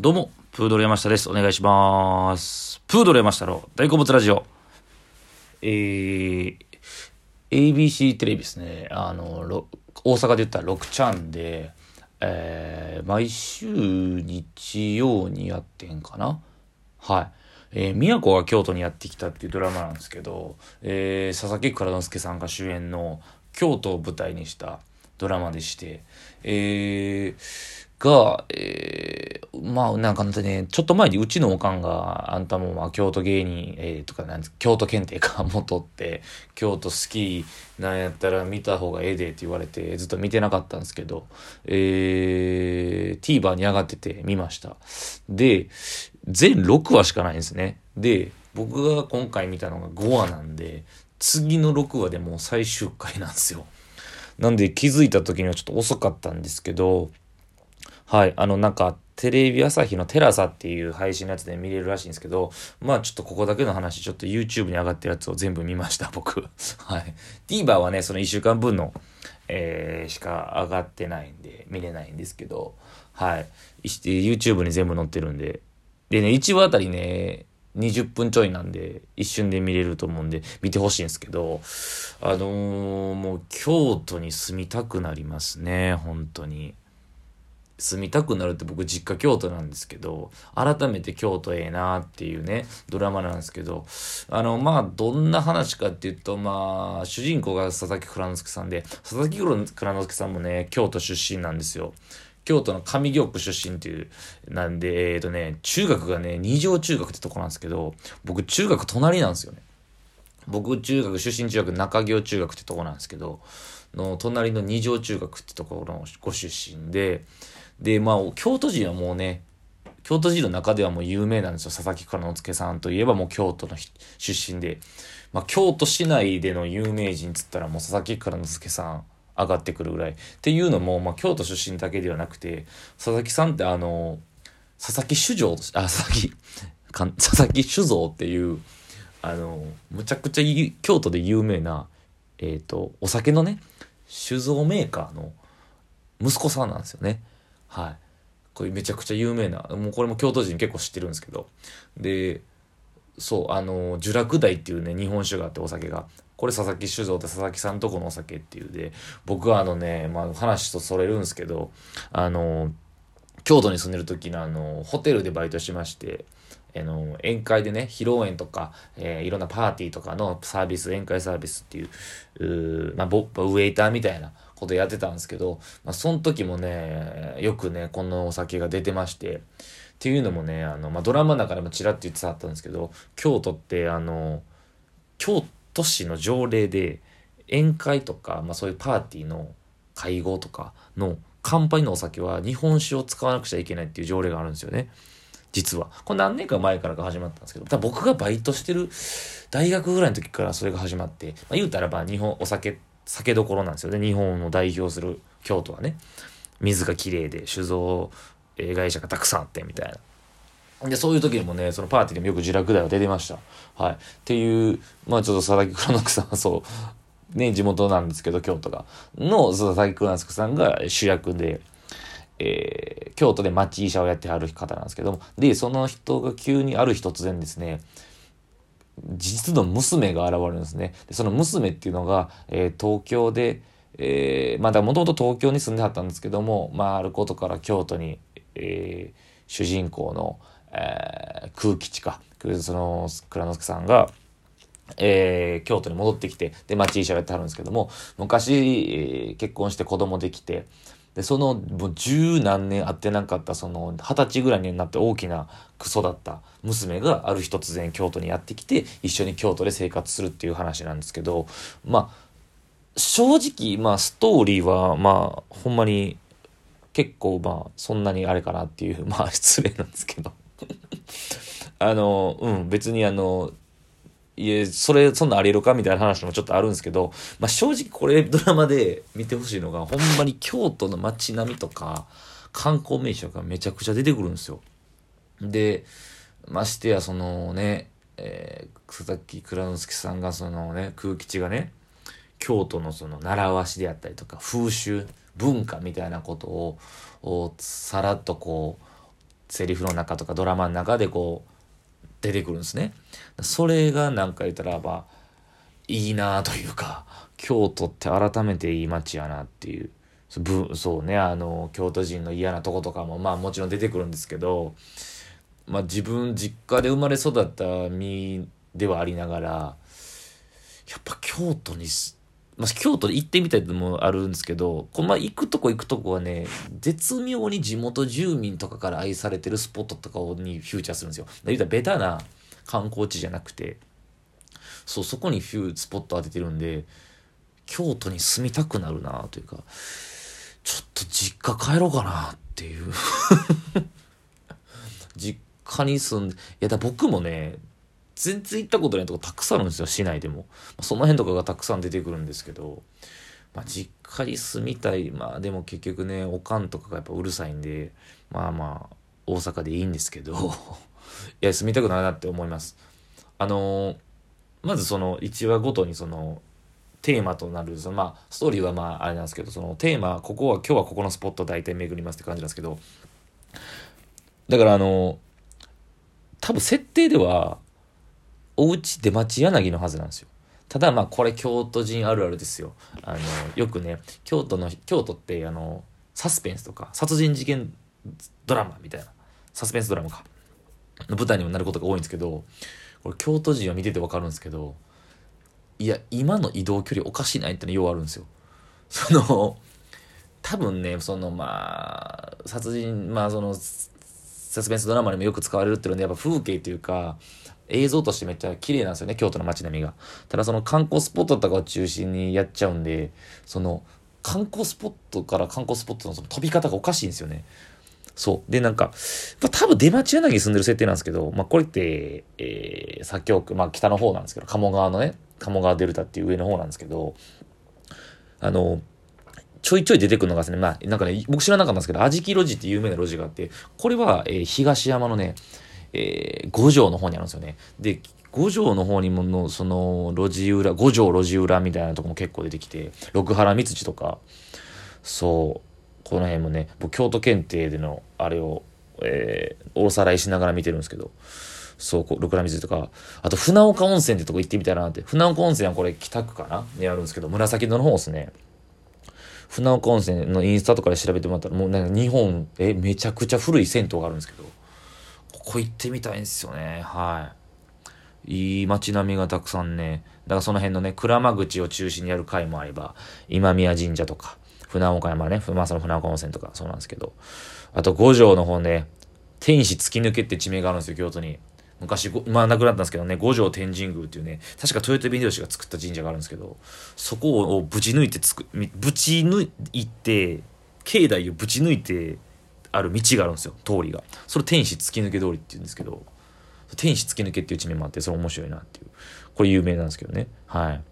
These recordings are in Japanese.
どうも、プードル山下です。お願いします。プードル山下の大好物ラジオ。えー、ABC テレビですね。あの、大阪で言ったら6ちゃんで、えー、毎週日曜にやってんかな？はい。えー、宮古が京都にやってきたっていうドラマなんですけど、えー、佐々木蔵之介さんが主演の京都を舞台にしたドラマでして、えー、が、えー、まあなんかね、ちょっと前にうちのおかんが、あんたもまあ京都芸人、えー、とかなんです京都検定か も取って、京都好きなんやったら見た方がええでって言われて、ずっと見てなかったんですけど、えー、TVer に上がってて見ました。で、全6話しかないんですね。で、僕が今回見たのが5話なんで、次の6話でもう最終回なんですよ。なんで気づいた時にはちょっと遅かったんですけど、はい、あのなんかテレビ朝日のテラサっていう配信のやつで見れるらしいんですけど、まあちょっとここだけの話、ちょっと YouTube に上がってるやつを全部見ました、僕。はい。TVer はね、その1週間分の、えーしか上がってないんで、見れないんですけど、はい。YouTube に全部載ってるんで、でね、1話あたりね、20分ちょいなんで、一瞬で見れると思うんで、見てほしいんですけど、あのーもう京都に住みたくなりますね、本当に。住みたくなるって僕実家京都なんですけど、改めて京都ええなっていうね、ドラマなんですけど、あの、まあ、どんな話かっていうと、まあ、主人公が佐々木蔵之介さんで、佐々木蔵之介さんもね、京都出身なんですよ。京都の上京区出身っていう、なんで、えっ、とね、中学がね、二条中学ってとこなんですけど、僕中学隣なんですよね。僕中学出身中学中京中学ってとこなんですけどの隣の二条中学ってところのご出身ででまあ京都人はもうね京都人の中ではもう有名なんですよ。佐々木蔵之介さんといえばもう京都の出身で、まあ、京都市内での有名人っつったらもう佐々木蔵之介さん上がってくるぐらい。っていうのも、まあ、京都出身だけではなくて佐々木さんってあの佐々木酒造あ佐々木かん佐々木酒造っていうあの、むちゃくちゃ京都で有名な、えっ、と、お酒のね、酒造メーカーの息子さんなんですよね。はい。これめちゃくちゃ有名な、もうこれも京都人結構知ってるんですけど。で、そう、あの、呪落大っていうね、日本酒があってお酒が。これ佐々木酒造って佐々木さんとこのお酒っていうで、僕はあのね、まあ話とそれるんですけど、あの、京都に住んでる時のあの、ホテルでバイトしまして、あの宴会でね披露宴とか、えーいろんなパーティーとかのサービス宴会サービスっていうまあ、ウェイターみたいなことやってたんですけど、まあ、その時もねよくねこのお酒が出てましてっていうのもねあの、まあ、ドラマの中でもちらっと言ってたんですけど京都ってあの京都市の条例で宴会とか、まあ、そういうパーティーの会合とかの乾杯のお酒は日本酒を使わなくちゃいけないっていう条例があるんですよね。実は。これ何年か前からが始まったんですけど、僕がバイトしてる大学ぐらいの時からそれが始まって、まあ、言うたらば日本、お酒って、酒どころなんですよね。日本を代表する京都はね。水がきれいで、酒造会社がたくさんあってみたいな。で、そういう時にもね、そのパーティーでもよく自落台は出てました。はい。っていう、まあちょっと佐々木蔵之介さんはそう、ね、地元なんですけど、京都が。の佐々木蔵之介さんが主役で、えー京都で町医者をやってはる方なんですけども、で、その人が急にある日突然ですね、実の娘が現れるんですね。でその娘っていうのが、えー東京で、えーまだもともと東京に住んではったんですけども、まあ、あることから京都に、えー主人公の、えー空吉か、その蔵之介さんが、えー京都に戻ってきて、で、町医者をやってはるんですけども、昔、えー結婚して子供できて、で、その、もう十何年会ってなかった、その、二十歳ぐらいになって大きなクソだった娘がある日突然京都にやってきて、一緒に京都で生活するっていう話なんですけど、まあ、正直、まあ、ストーリーは、まあ、ほんまに、結構、まあ、そんなにあれかなっていう、まあ、失礼なんですけど。あの、うん、別にあの、いえ、それ、そんなありえるかみたいな話もちょっとあるんですけど、まあ、正直これドラマで見てほしいのが、ほんまに京都の街並みとか、観光名所がめちゃくちゃ出てくるんですよ。で、ましてやそのね、えー、佐々木蔵之介さんがそのね、空吉がね、京都のその習わしであったりとか、風習、文化みたいなこと、をさらっとこう、セリフの中とかドラマの中でこう出てくるんですね。それがなんか言ったらまあいいなというか京都って改めていい街やなっていうそうねあの京都人の嫌なとことかもまあもちろん出てくるんですけど、まあ、自分実家で生まれ育った身ではありながらやっぱ京都にまあ、京都で行ってみたいのもあるんですけど、このま行くとこ行くとこはね、絶妙に地元住民とかから愛されてるスポットとかにフューチャーするんですよ。言うたらベタな観光地じゃなくて、そう、そこにフュースポット当ててるんで、京都に住みたくなるなというか、ちょっと実家帰ろうかなっていう 実家に住んで、いやだ僕もね、全然行ったことないとこたくさんあるんですよ、市内でも。その辺とかがたくさん出てくるんですけど、まあ、実家に住みたい。まあでも結局ね、おかんとかがやっぱうるさいんで、まあまあ、大阪でいいんですけど、いや、住みたくないなって思います。あのー、まずその1話ごとにその、テーマとなる、そのまあ、ストーリーはまあ、あれなんですけど、そのテーマ、ここは、今日はここのスポット大体巡りますって感じなんですけど、だからあの、多分設定では、お家出町柳のはずなんですよ。ただまあこれ京都人あるあるですよ。あの、よくね、京都の、京都ってあの、サスペンスとか、殺人事件ドラマみたいな、サスペンスドラマか、の舞台にもなることが多いんですけど、これ京都人は見ててわかるんですけど、いや、今の移動距離おかしないってのようあるんですよ。その、多分ね、そのまあ、殺人、まあその、サスペンスドラマにもよく使われるっていうのは、やっぱ風景というか、映像としてめっちゃ綺麗なんですよね、京都の街並みが。ただその観光スポットとかを中心にやっちゃうんで、その観光スポットから観光スポットのその飛び方がおかしいんですよね。そう。で、なんか、まあ、多分出町柳住んでる設定なんですけど、まあ、これって、えー、左京区、まあ、北の方なんですけど、鴨川のね、鴨川デルタっていう上の方なんですけど、あの、ちょいちょい出てくるのがですね、まあ、なんかね、僕知らなかったんですけど、味木路地って有名な路地があって、これは、えー、東山のね、えー、五条の方にあるんですよね。で、五条の方にもの、その、路地裏、五条路地裏みたいなとこも結構出てきて、六原三土とか、そう、この辺もね、僕京都検定での、あれを、えー、おさらいしながら見てるんですけど、そう、六原水とか、あと船岡温泉ってとこ行ってみたいなって。船岡温泉はこれ北区かな？にあるんですけど、紫野の方ですね。船岡温泉のインスタとかで調べてもらったら、もうなんか日本、え、めちゃくちゃ古い銭湯があるんですけど、ここ行ってみたいんですよね。はい。いい街並みがたくさんね。だからその辺のね、鞍馬口を中心にやる回もあれば、今宮神社とか、船岡山ね、まあその船岡温泉とかそうなんですけど、あと五条の方ね、天使突き抜けって地名があるんですよ、京都に。昔、まあ亡くなったんですけどね、五条天神宮っていうね、確か豊臣秀吉が作った神社があるんですけど、そこをぶち抜いてつく、ぶち抜いて、境内をぶち抜いて、ある道があるんですよ通りが。それ天使突き抜け通りっていうんですけど天使突き抜けっていう地名もあってそれ面白いなっていう。これ有名なんですけどね。はい。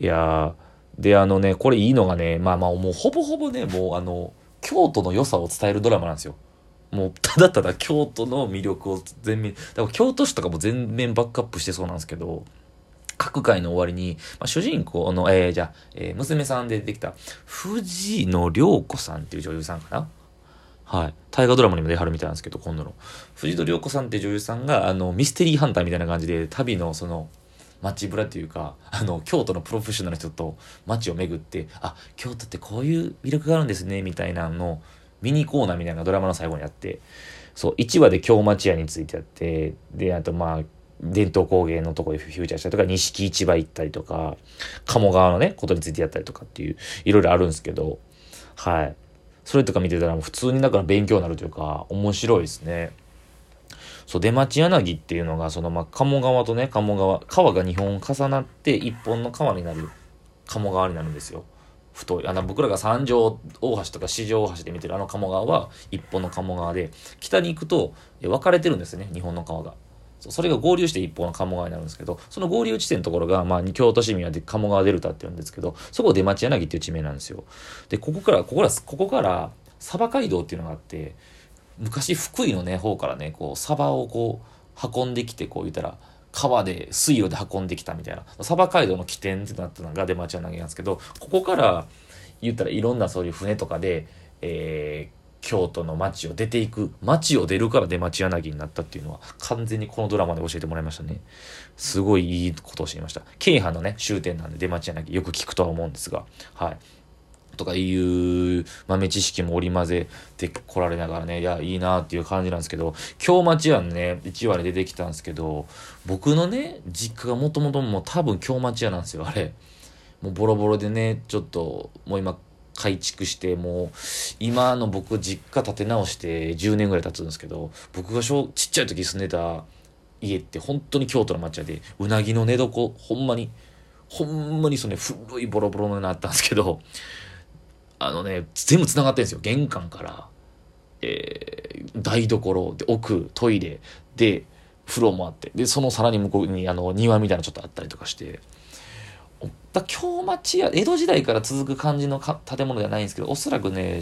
いやであのねこれいいのがねまあまあもうほぼほぼねもうあの京都の良さを伝えるドラマなんですよ。もうただただ京都の魅力を全面だから京都市とかも全面バックアップしてそうなんですけど各回の終わりに、まあ、主人公の、えー、じゃあ、えー、娘さんで出てきた藤野涼子さんっていう女優さんかな？はい。大河ドラマにも出はるみたいなんですけど、今度の。藤戸涼子さんって女優さんが、あの、ミステリーハンターみたいな感じで、旅のその、街ブラっていうか、あの、京都のプロフェッショナルの人と街を巡って、あ、京都ってこういう魅力があるんですね、みたいなのミニコーナーみたいなドラマの最後にあって、そう、1話で京町屋についてやって、で、あとまあ、伝統工芸のとこでフューチャーしたりとか、錦市場行ったりとか、鴨川のね、ことについてやったりとかっていう、いろいろあるんですけど、はい。それとか見てたら普通にだから勉強になるというか、面白いですね。そう、出町柳っていうのが、その、まあ、鴨川とね、鴨川、川が2本重なって1本の川になる、鴨川になるんですよ。太い。あの、僕らが三条大橋とか四条大橋で見てるあの鴨川は1本の鴨川で、北に行くと分かれてるんですね、日本の川が。それが合流して一方の鴨川になるんですけど、その合流地点のところが、まあ、京都市民は鴨川デルタって言うんですけど、そこ出町柳っていう地名なんですよ。で、ここから、ここから、ここから、鯖街道っていうのがあって、昔福井のね、方からね、こう、鯖をこう、運んできて、こう言ったら、川で、水路で運んできたみたいな、鯖街道の起点ってなったのが出町柳なんですけど、ここから、言ったらいろんなそういう船とかで、えー、京都の街を出ていく街を出るから出町柳になったっていうのは完全にこのドラマで教えてもらいましたね。すごいいいことを知りました。京阪のね終点なんで出町柳よく聞くとは思うんですが。はい。とかいう豆知識も織り交ぜてこられながらねいやいいなっていう感じなんですけど京町屋のね1話で出てきたんですけど僕のね実家がもともともう多分京町屋なんですよあれ。もうボロボロでねちょっともう今改築してもう今の僕実家建て直して10年ぐらい経つんですけど僕が小ちっちゃい時住んでた家って本当に京都の町屋でうなぎの寝床ほんまにほんまにそのね古いボロボロのになったんですけどあのね全部つながってるんですよ。玄関から、えー台所で奥トイレで風呂もあってでそのさらに向こうにあの庭みたいなのちょっとあったりとかして。だ京町屋江戸時代から続く感じの建物ではないんですけどおそらくね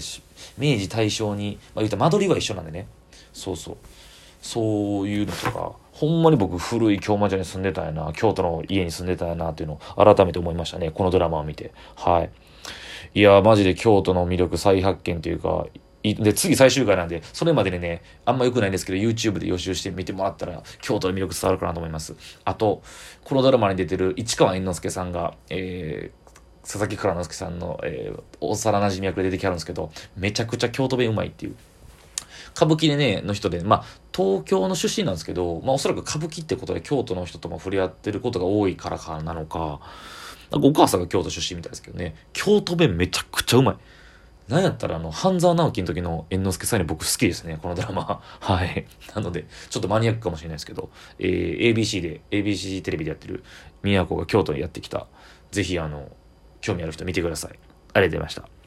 明治大正に、まあ、言うたら間取りは一緒なんでね。そうそう。そういうのとかほんまに僕古い京町屋に住んでたんやな京都の家に住んでたんやなっていうのを改めて思いましたねこのドラマを見て。はい。いやマジで京都の魅力再発見というかで次最終回なんでそれまでにねあんま良くないんですけど YouTube で予習して見てもらったら京都の魅力伝わるかなと思いますあとこのドラマに出てる市川猿之助さんが、えー佐々木蔵之介さんの、えー、幼馴染役で出てきはるんですけどめちゃくちゃ京都弁うまいっていう歌舞伎でね、の人で、まあ、東京の出身なんですけど、まあ、おそらく歌舞伎ってことで京都の人とも触れ合ってることが多いからかなのか、なんかお母さんが京都出身みたいですけどね、京都弁めちゃくちゃうまい。なんやったら、あの、半沢直樹の時の猿之助さんに僕好きですね、このドラマ。はい。なので、ちょっとマニアックかもしれないですけど、えー ABC で、ABC テレビでやってる、宮古が京都にやってきた、ぜひ、あの、興味ある人見てください。ありがとうございました。